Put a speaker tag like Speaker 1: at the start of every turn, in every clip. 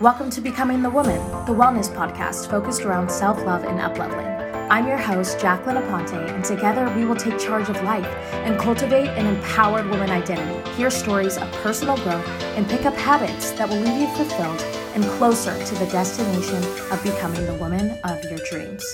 Speaker 1: Welcome to Becoming the Woman, the wellness podcast focused around self love and upleveling. I'm your host, Jacqueline Aponte, and together we will take charge of life and cultivate an empowered woman identity, hear stories of personal growth, and pick up habits that will leave you fulfilled and closer to the destination of becoming the woman of your dreams.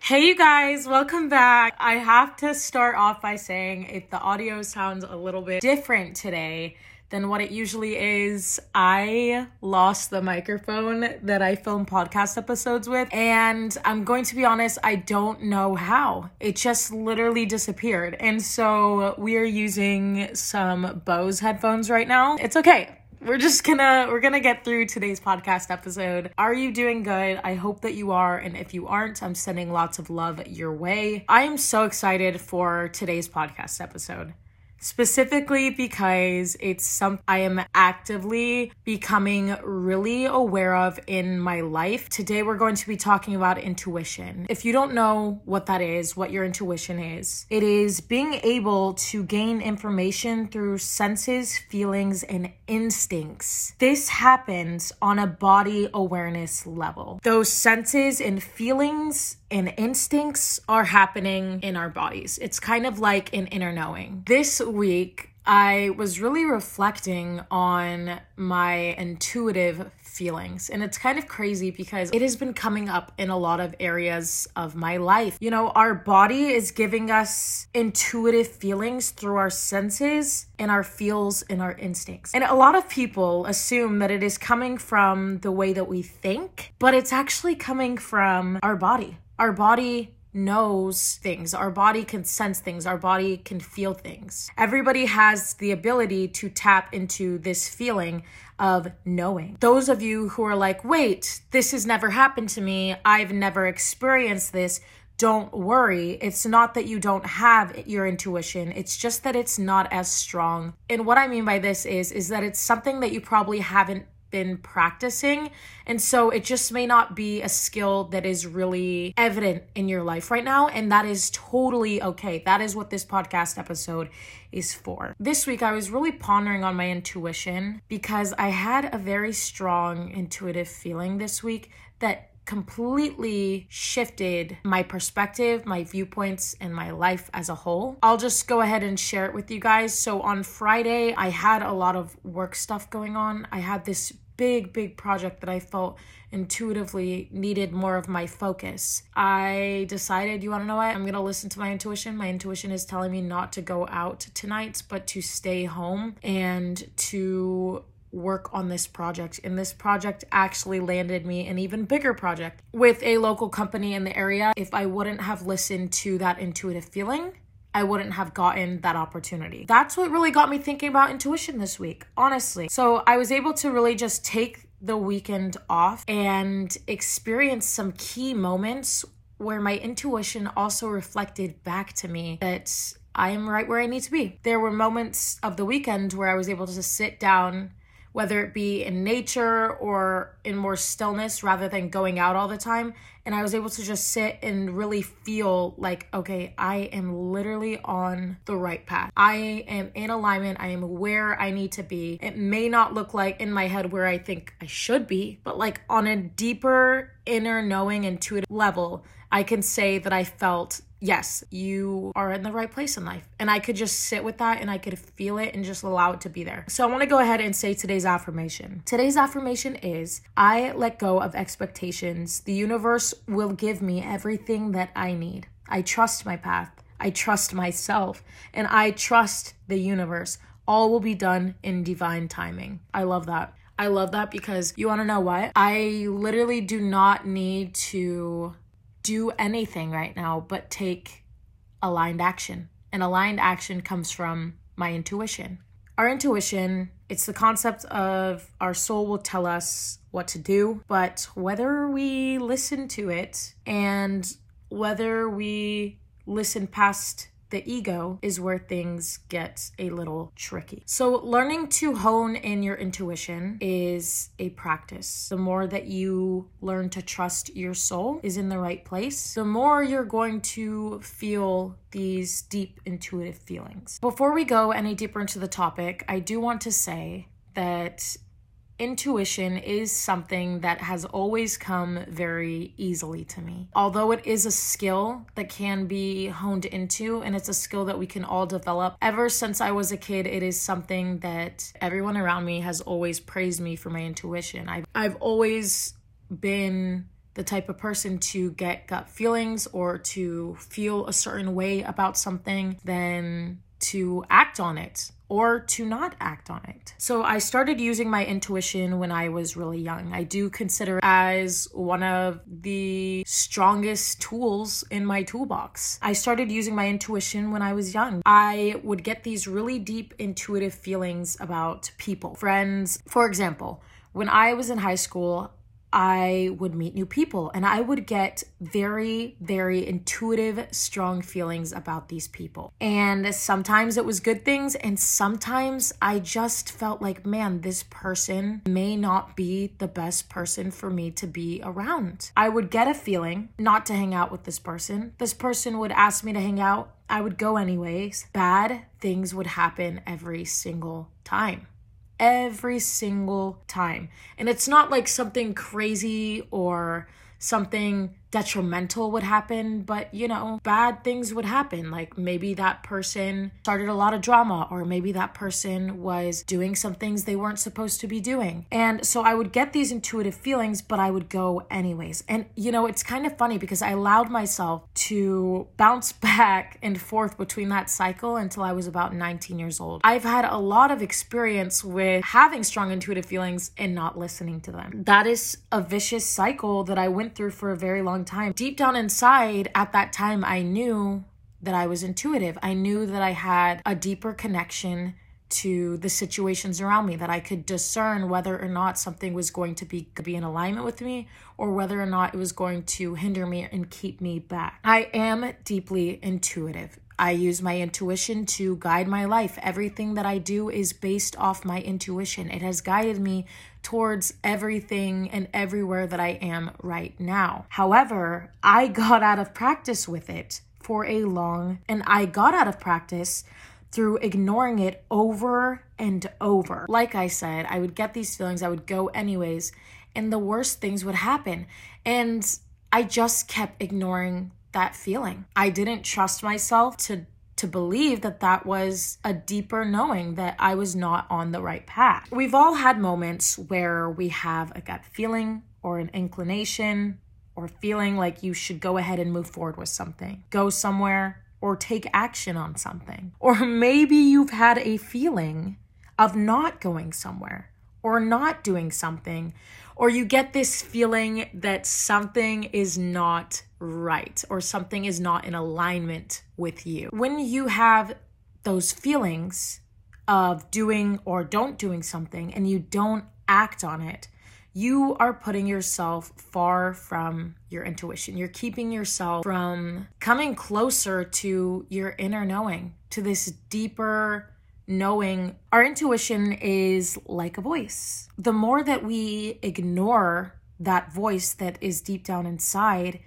Speaker 1: Hey, you guys, welcome back. I have to start off by saying if the audio sounds a little bit different today, than what it usually is. I lost the microphone that I film podcast episodes with, and I'm going to be honest, I don't know how. It just literally disappeared. And so we are using some Bose headphones right now. It's okay we're just gonna we're gonna get through today's podcast episode are you doing good i hope that you are and if you aren't i'm sending lots of love your way i am so excited for today's podcast episode specifically because it's something I am actively becoming really aware of in my life. Today, we're going to be talking about intuition. If you don't know what that is, what your intuition is, it is being able to gain information through senses, feelings, and instincts. This happens on a body awareness level. Those senses and feelings and instincts are happening in our bodies. It's kind of like an inner knowing. This week, I was really reflecting on my intuitive feelings. And it's kind of crazy because it has been coming up in a lot of areas of my life. You know, our body is giving us intuitive feelings through our senses and our feels and our instincts. And a lot of people assume that it is coming from the way that we think, but it's actually coming from our body. Our body knows things. Our body can sense things. Our body can feel things. Everybody has the ability to tap into this feeling of knowing. Those of you who are like, wait, this has never happened to me, I've never experienced this. Don't worry. It's not that you don't have your intuition. It's just that it's not as strong. And what I mean by this is is that it's something that you probably haven't been practicing. And so it just may not be a skill that is really evident in your life right now. And that is totally okay. That is what this podcast episode is for. This week, I was really pondering on my intuition because I had a very strong intuitive feeling this week that completely shifted my perspective, my viewpoints, and my life as a whole. I'll just go ahead and share it with you guys. So on Friday, I had a lot of work stuff going on. I had this big, big project that I felt intuitively needed more of my focus. I decided, you want to know what? I'm going to listen to my intuition. My intuition is telling me not to go out tonight, but to stay home and to work on this project. And this project actually landed me an even bigger project with a local company in the area. If I wouldn't have listened to that intuitive feeling, I wouldn't have gotten that opportunity. That's what really got me thinking about intuition this week, honestly. So I was able to really just take the weekend off and experience some key moments where my intuition also reflected back to me that I am right where I need to be. There were moments of the weekend where I was able to sit down whether it be in nature or in more stillness rather than going out all the time. And I was able to just sit and really feel like, okay, I am literally on the right path. I am in alignment. I am where I need to be. It may not look like in my head where I think I should be, but like on a deeper inner knowing intuitive level, I can say that I felt yes, you are in the right place in life. And I could just sit with that and I could feel it and just allow it to be there. So I want to go ahead and say today's affirmation. Today's affirmation is I let go of expectations. The universe will give me everything that I need. I trust my path. I trust myself. And I trust the universe. All will be done in divine timing. I love that. I love that because you want to know what? I literally do not need to do anything right now but take aligned action. And aligned action comes from my intuition. Our intuition, it's the concept of our soul will tell us what to do, but whether we listen to it and whether we listen past the ego is where things get a little tricky. So, learning to hone in your intuition is a practice. The more that you learn to trust your soul is in the right place, the more you're going to feel these deep intuitive feelings. Before we go any deeper into the topic, I do want to say that intuition is something that has always come very easily to me. Although it is a skill that can be honed into, and it's a skill that we can all develop. Ever since I was a kid, it is something that everyone around me has always praised me for my intuition. I've, I've always been the type of person to get gut feelings or to feel a certain way about something, then to act on it or to not act on it. So I started using my intuition when I was really young. I do consider it as one of the strongest tools in my toolbox. I started using my intuition when I was young. I would get these really deep intuitive feelings about people, friends. For example, when I was in high school, I would meet new people and I would get very, very intuitive, strong feelings about these people. And sometimes it was good things, and sometimes I just felt like, man, this person may not be the best person for me to be around. I would get a feeling not to hang out with this person. This person would ask me to hang out. I would go anyways. Bad things would happen every single time every single time. And it's not like something crazy or something detrimental would happen, but you know, bad things would happen. Like maybe that person started a lot of drama, or maybe that person was doing some things they weren't supposed to be doing. And so I would get these intuitive feelings, but I would go anyways. And you know, it's kind of funny because I allowed myself to bounce back and forth between that cycle until I was about 19 years old. I've had a lot of experience with having strong intuitive feelings and not listening to them. That is a vicious cycle that I went through for a very long long time. Deep down inside, at that time, I knew that I was intuitive. I knew that I had a deeper connection to the situations around me that I could discern whether or not something was going to be be in alignment with me or whether or not it was going to hinder me and keep me back. I am deeply intuitive. I use my intuition to guide my life. Everything that I do is based off my intuition. It has guided me towards everything and everywhere that I am right now. However, I got out of practice with it for a long and I got out of practice through ignoring it over and over. Like I said, I would get these feelings, I would go anyways, and the worst things would happen. And I just kept ignoring that feeling. I didn't trust myself to to believe that that was a deeper knowing that I was not on the right path. We've all had moments where we have a gut feeling or an inclination or feeling like you should go ahead and move forward with something, go somewhere, or take action on something. Or maybe you've had a feeling of not going somewhere or not doing something, or you get this feeling that something is not right or something is not in alignment with you. When you have those feelings of doing or don't doing something and you don't act on it, you are putting yourself far from your intuition. You're keeping yourself from coming closer to your inner knowing, to this deeper knowing. Our intuition is like a voice. The more that we ignore that voice that is deep down inside,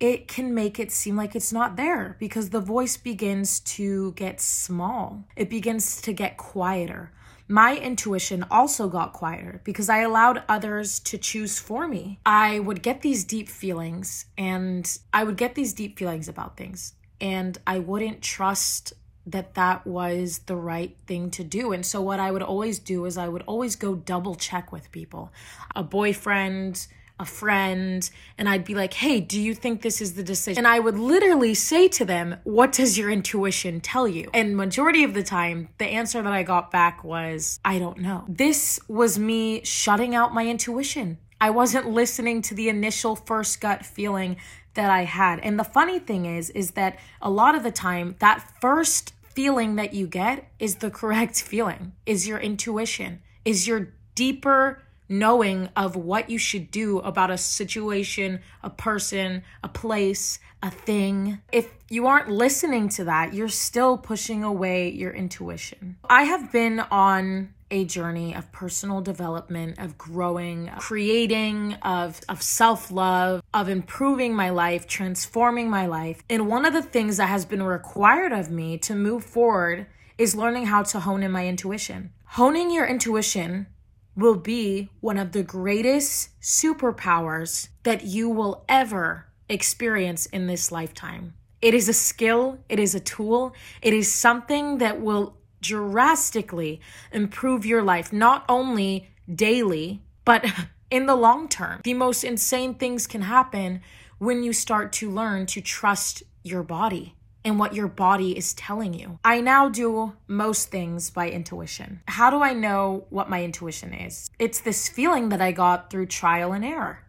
Speaker 1: it can make it seem like it's not there because the voice begins to get small. It begins to get quieter my intuition also got quieter because I allowed others to choose for me. I would get these deep feelings and I would get these deep feelings about things and I wouldn't trust that that was the right thing to do. And so what I would always do is I would always go double check with people. A boyfriend, a friend and I'd be like, hey, do you think this is the decision? And I would literally say to them, what does your intuition tell you? And majority of the time, the answer that I got back was, I don't know. This was me shutting out my intuition. I wasn't listening to the initial first gut feeling that I had. And the funny thing is, is that a lot of the time, that first feeling that you get is the correct feeling, is your intuition, is your deeper knowing of what you should do about a situation, a person, a place, a thing. If you aren't listening to that, you're still pushing away your intuition. I have been on a journey of personal development, of growing, creating, of, of self love, of improving my life, transforming my life. And one of the things that has been required of me to move forward is learning how to hone in my intuition. Honing your intuition will be one of the greatest superpowers that you will ever experience in this lifetime. It is a skill, it is a tool, it is something that will drastically improve your life, not only daily, but in the long term. The most insane things can happen when you start to learn to trust your body and what your body is telling you. I now do most things by intuition. How do I know what my intuition is? It's this feeling that I got through trial and error.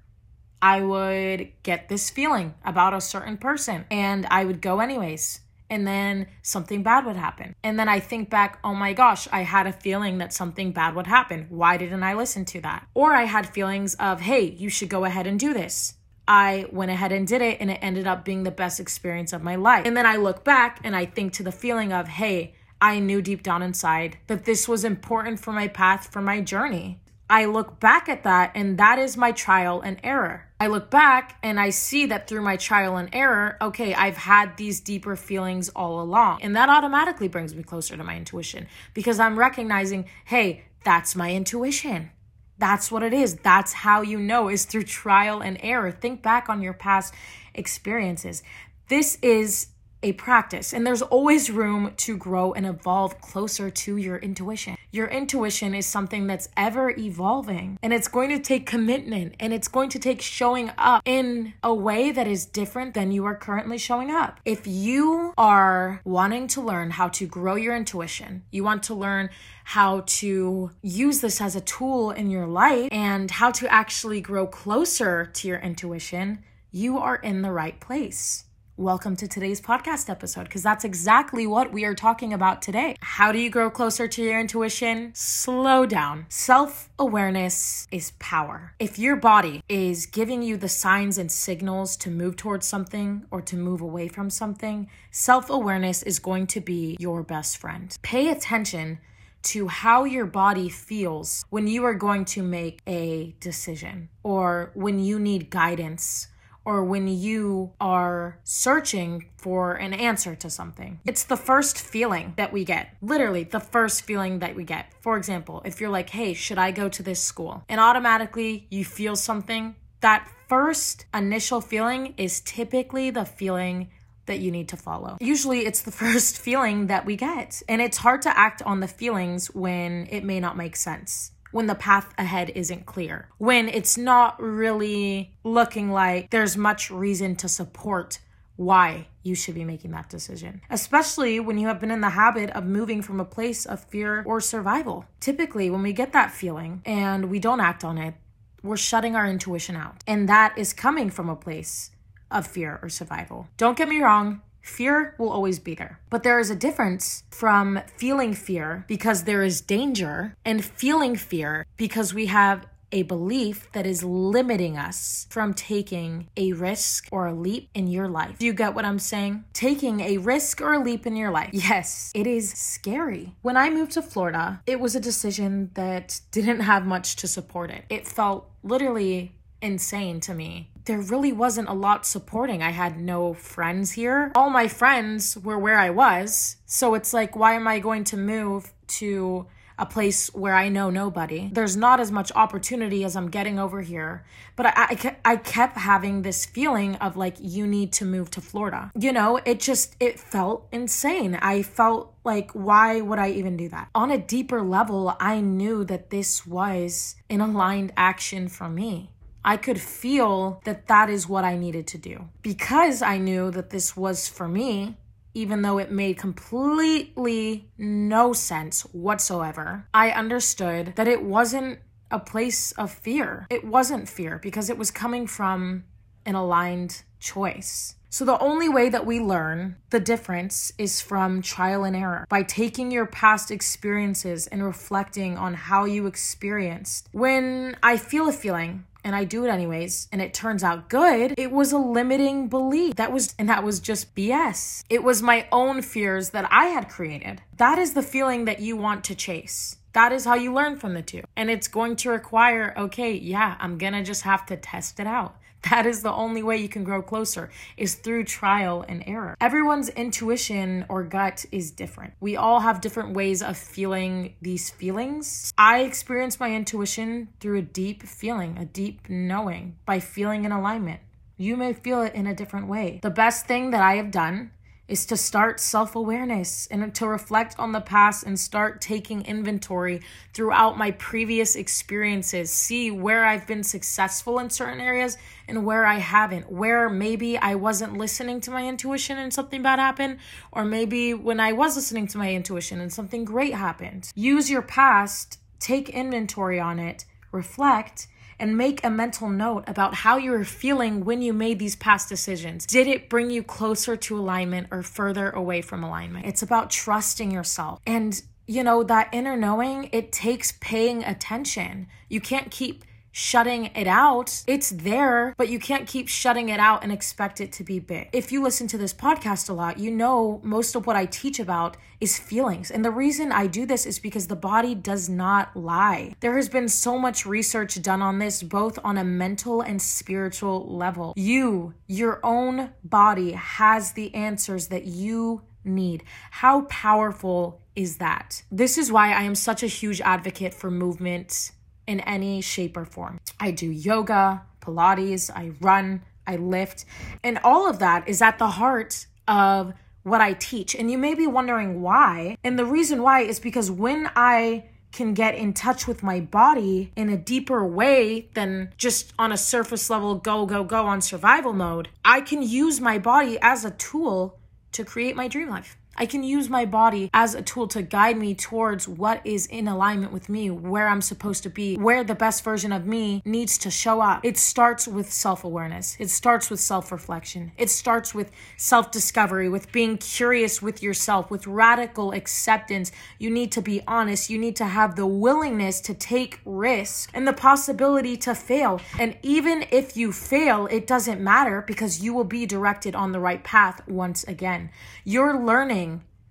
Speaker 1: I would get this feeling about a certain person and I would go anyways. And then something bad would happen. And then I think back, oh my gosh, I had a feeling that something bad would happen. Why didn't I listen to that? Or I had feelings of, hey, you should go ahead and do this. I went ahead and did it, and it ended up being the best experience of my life. And then I look back and I think to the feeling of, hey, I knew deep down inside that this was important for my path, for my journey. I look back at that, and that is my trial and error. I look back and I see that through my trial and error, okay, I've had these deeper feelings all along. And that automatically brings me closer to my intuition because I'm recognizing, hey, that's my intuition. That's what it is. That's how you know is through trial and error. Think back on your past experiences. This is a practice, and there's always room to grow and evolve closer to your intuition. Your intuition is something that's ever evolving, and it's going to take commitment and it's going to take showing up in a way that is different than you are currently showing up. If you are wanting to learn how to grow your intuition, you want to learn how to use this as a tool in your life and how to actually grow closer to your intuition, you are in the right place. Welcome to today's podcast episode because that's exactly what we are talking about today. How do you grow closer to your intuition? Slow down. Self awareness is power. If your body is giving you the signs and signals to move towards something or to move away from something, self awareness is going to be your best friend. Pay attention to how your body feels when you are going to make a decision or when you need guidance or when you are searching for an answer to something. It's the first feeling that we get, literally, the first feeling that we get. For example, if you're like, hey, should I go to this school? And automatically you feel something, that first initial feeling is typically the feeling that you need to follow. Usually it's the first feeling that we get, and it's hard to act on the feelings when it may not make sense when the path ahead isn't clear, when it's not really looking like there's much reason to support why you should be making that decision, especially when you have been in the habit of moving from a place of fear or survival. Typically, when we get that feeling and we don't act on it, we're shutting our intuition out. And that is coming from a place of fear or survival. Don't get me wrong, Fear will always be there. But there is a difference from feeling fear because there is danger and feeling fear because we have a belief that is limiting us from taking a risk or a leap in your life. Do you get what I'm saying? Taking a risk or a leap in your life. Yes, it is scary. When I moved to Florida, it was a decision that didn't have much to support it. It felt literally insane to me. There really wasn't a lot supporting. I had no friends here. All my friends were where I was. So it's like, why am I going to move to a place where I know nobody? There's not as much opportunity as I'm getting over here. But I, I, I kept having this feeling of like, you need to move to Florida. You know, it just, it felt insane. I felt like, why would I even do that? On a deeper level, I knew that this was an aligned action for me. I could feel that that is what I needed to do. Because I knew that this was for me, even though it made completely no sense whatsoever, I understood that it wasn't a place of fear. It wasn't fear because it was coming from an aligned choice. So, the only way that we learn the difference is from trial and error by taking your past experiences and reflecting on how you experienced. When I feel a feeling, and I do it anyways, and it turns out good, it was a limiting belief. That was, and that was just BS. It was my own fears that I had created. That is the feeling that you want to chase. That is how you learn from the two. And it's going to require, okay, yeah, I'm to just have to test it out. That is the only way you can grow closer is through trial and error. Everyone's intuition or gut is different. We all have different ways of feeling these feelings. I experience my intuition through a deep feeling, a deep knowing by feeling in alignment. You may feel it in a different way. The best thing that I have done is to start self awareness and to reflect on the past and start taking inventory throughout my previous experiences. See where I've been successful in certain areas and where I haven't. Where maybe I wasn't listening to my intuition and something bad happened, or maybe when I was listening to my intuition and something great happened. Use your past, take inventory on it, reflect and make a mental note about how you were feeling when you made these past decisions. Did it bring you closer to alignment or further away from alignment? It's about trusting yourself. And you know, that inner knowing, it takes paying attention. You can't keep shutting it out. It's there, but you can't keep shutting it out and expect it to be big. If you listen to this podcast a lot, you know most of what I teach about is feelings. And the reason I do this is because the body does not lie. There has been so much research done on this, both on a mental and spiritual level. You, your own body, has the answers that you need. How powerful is that? This is why I am such a huge advocate for movement in any shape or form. I do yoga, Pilates, I run, I lift, and all of that is at the heart of what I teach. And you may be wondering why. And the reason why is because when I can get in touch with my body in a deeper way than just on a surface level go, go, go on survival mode, I can use my body as a tool to create my dream life. I can use my body as a tool to guide me towards what is in alignment with me, where I'm supposed to be, where the best version of me needs to show up. It starts with self awareness, it starts with self reflection, it starts with self discovery, with being curious with yourself, with radical acceptance. You need to be honest, you need to have the willingness to take risk and the possibility to fail. And even if you fail, it doesn't matter because you will be directed on the right path once again. You're learning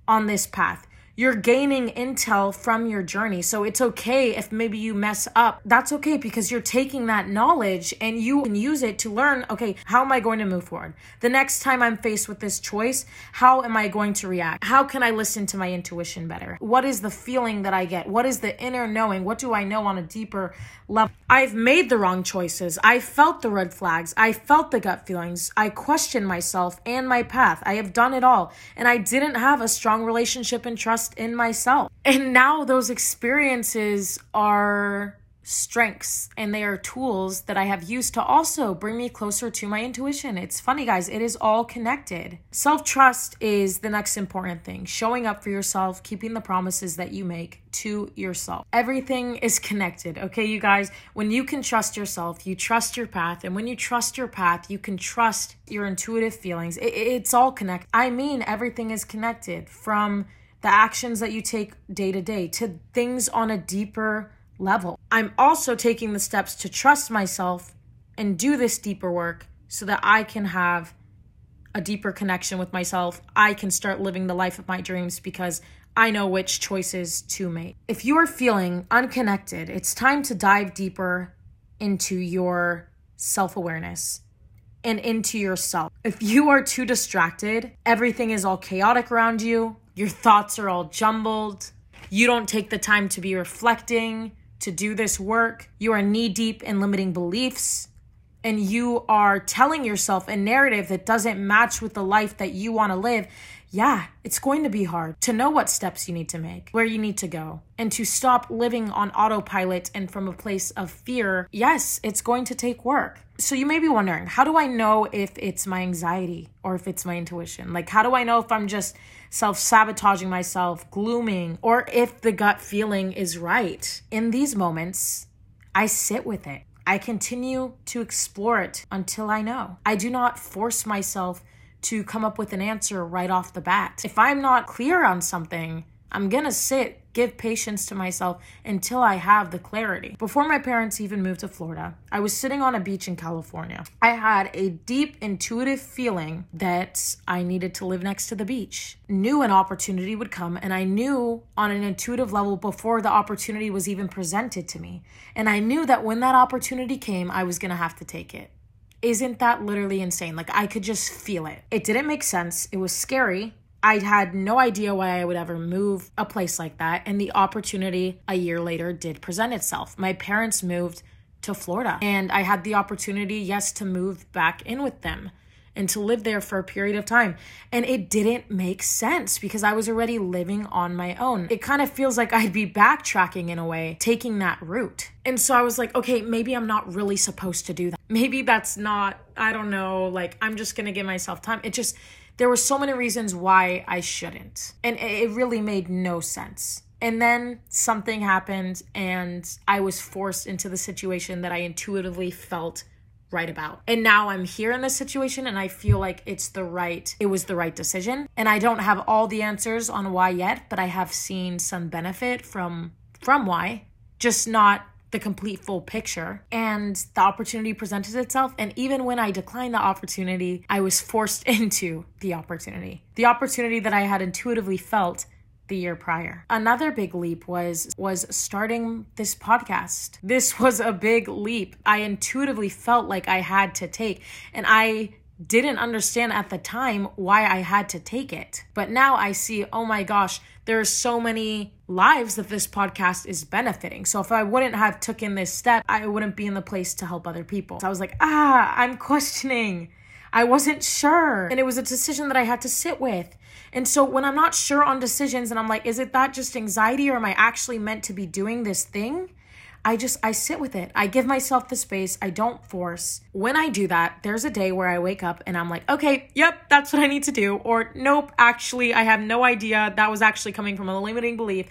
Speaker 1: on this path. You're gaining intel from your journey. So it's okay if maybe you mess up. That's okay because you're taking that knowledge and you can use it to learn okay, how am I going to move forward? The next time I'm faced with this choice, how am I going to react? How can I listen to my intuition better? What is the feeling that I get? What is the inner knowing? What do I know on a deeper level? I've made the wrong choices. I felt the red flags. I felt the gut feelings. I questioned myself and my path. I have done it all. And I didn't have a strong relationship and trust trust in myself. And now those experiences are strengths and they are tools that I have used to also bring me closer to my intuition. It's funny, guys, it is all connected. Self trust is the next important thing showing up for yourself, keeping the promises that you make to yourself. Everything is connected, okay, you guys? When you can trust yourself, you trust your path. And when you trust your path, you can trust your intuitive feelings. It, it's all connected. I mean, everything is connected from the actions that you take day to day, to things on a deeper level. I'm also taking the steps to trust myself and do this deeper work so that I can have a deeper connection with myself. I can start living the life of my dreams because I know which choices to make. If you are feeling unconnected, it's time to dive deeper into your self awareness and into yourself. If you are too distracted, everything is all chaotic around you, your thoughts are all jumbled. You don't take the time to be reflecting, to do this work. You are knee deep in limiting beliefs. And you are telling yourself a narrative that doesn't match with the life that you want to live yeah, it's going to be hard to know what steps you need to make, where you need to go, and to stop living on autopilot and from a place of fear. Yes, it's going to take work. So you may be wondering, how do I know if it's my anxiety or if it's my intuition? Like, how do I know if I'm just self sabotaging myself, glooming, or if the gut feeling is right? In these moments, I sit with it. I continue to explore it until I know. I do not force myself to come up with an answer right off the bat. If I'm not clear on something, I'm gonna sit give patience to myself until I have the clarity. Before my parents even moved to Florida, I was sitting on a beach in California. I had a deep intuitive feeling that I needed to live next to the beach. Knew an opportunity would come, and I knew on an intuitive level before the opportunity was even presented to me. And I knew that when that opportunity came, I was gonna have to take it. Isn't that literally insane? Like, I could just feel it. It didn't make sense. It was scary I had no idea why I would ever move a place like that. And the opportunity a year later did present itself. My parents moved to Florida, and I had the opportunity, yes, to move back in with them and to live there for a period of time. And it didn't make sense because I was already living on my own. It kind of feels like I'd be backtracking in a way, taking that route. And so I was like, okay, maybe I'm not really supposed to do that. Maybe that's not, I don't know, like I'm just gonna give myself time. It just, there were so many reasons why I shouldn't. And it really made no sense. And then something happened, and I was forced into the situation that I intuitively felt right about. And now I'm here in this situation and I feel like it's the right it was the right decision. And I don't have all the answers on why yet, but I have seen some benefit from from why, just not the complete full picture. And the opportunity presented itself. And even when I declined the opportunity, I was forced into the opportunity. The opportunity that I had intuitively felt the year prior. Another big leap was was starting this podcast. This was a big leap. I intuitively felt like I had to take and I didn't understand at the time why I had to take it. But now I see, oh my gosh, there are so many lives that this podcast is benefiting. So if I wouldn't have taken this step, I wouldn't be in the place to help other people. So I was like, ah, I'm questioning. I wasn't sure. And it was a decision that I had to sit with. And so when I'm not sure on decisions and I'm like, is it that just anxiety or am I actually meant to be doing this thing? I just I sit with it. I give myself the space. I don't force. When I do that, there's a day where I wake up and I'm like, "Okay, yep, that's what I need to do." Or, "Nope, actually, I have no idea that was actually coming from a limiting belief.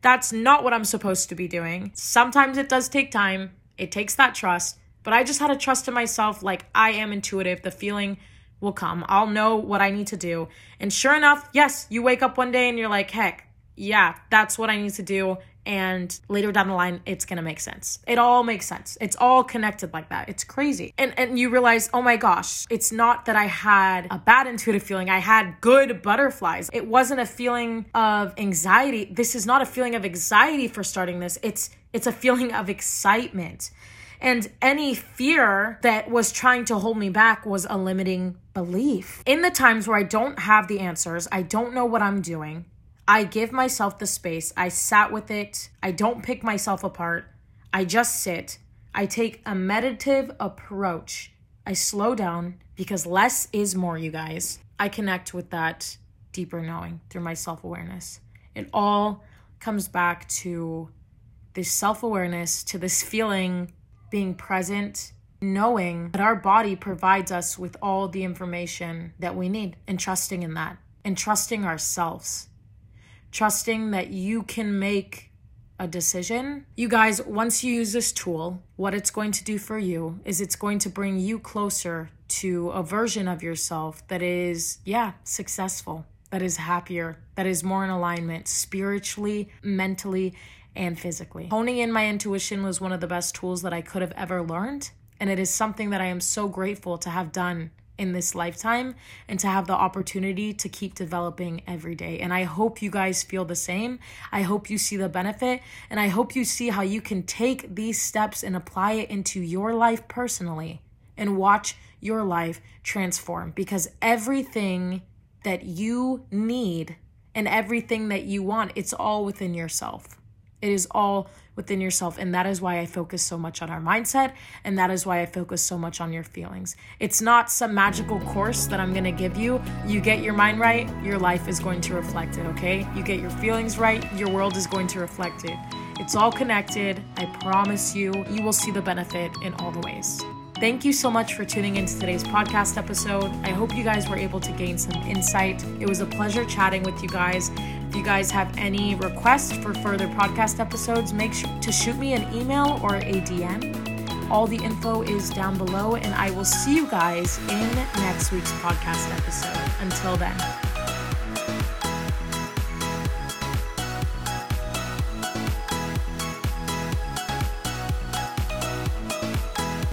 Speaker 1: That's not what I'm supposed to be doing." Sometimes it does take time. It takes that trust, but I just had to trust in myself like I am intuitive. The feeling will come. I'll know what I need to do. And sure enough, yes, you wake up one day and you're like, "Heck, yeah, that's what I need to do and later down the line it's going to make sense. It all makes sense. It's all connected like that. It's crazy. And and you realize, "Oh my gosh, it's not that I had a bad intuitive feeling. I had good butterflies. It wasn't a feeling of anxiety. This is not a feeling of anxiety for starting this. It's it's a feeling of excitement." And any fear that was trying to hold me back was a limiting belief. In the times where I don't have the answers, I don't know what I'm doing, I give myself the space. I sat with it. I don't pick myself apart. I just sit. I take a meditative approach. I slow down because less is more, you guys. I connect with that deeper knowing through my self awareness. It all comes back to this self awareness, to this feeling being present, knowing that our body provides us with all the information that we need, and trusting in that, and trusting ourselves trusting that you can make a decision. You guys, once you use this tool, what it's going to do for you is it's going to bring you closer to a version of yourself that is, yeah, successful, that is happier, that is more in alignment spiritually, mentally, and physically. Honing in my intuition was one of the best tools that I could have ever learned. And it is something that I am so grateful to have done in this lifetime and to have the opportunity to keep developing every day. And I hope you guys feel the same. I hope you see the benefit and I hope you see how you can take these steps and apply it into your life personally and watch your life transform because everything that you need and everything that you want, it's all within yourself. It is all within yourself. And that is why I focus so much on our mindset. And that is why I focus so much on your feelings. It's not some magical course that I'm going to give you. You get your mind right, your life is going to reflect it, okay? You get your feelings right, your world is going to reflect it. It's all connected. I promise you, you will see the benefit in all the ways. Thank you so much for tuning into today's podcast episode. I hope you guys were able to gain some insight. It was a pleasure chatting with you guys. If you guys have any requests for further podcast episodes, make sure to shoot me an email or a DM. All the info is down below, and I will see you guys in next week's podcast episode. Until then.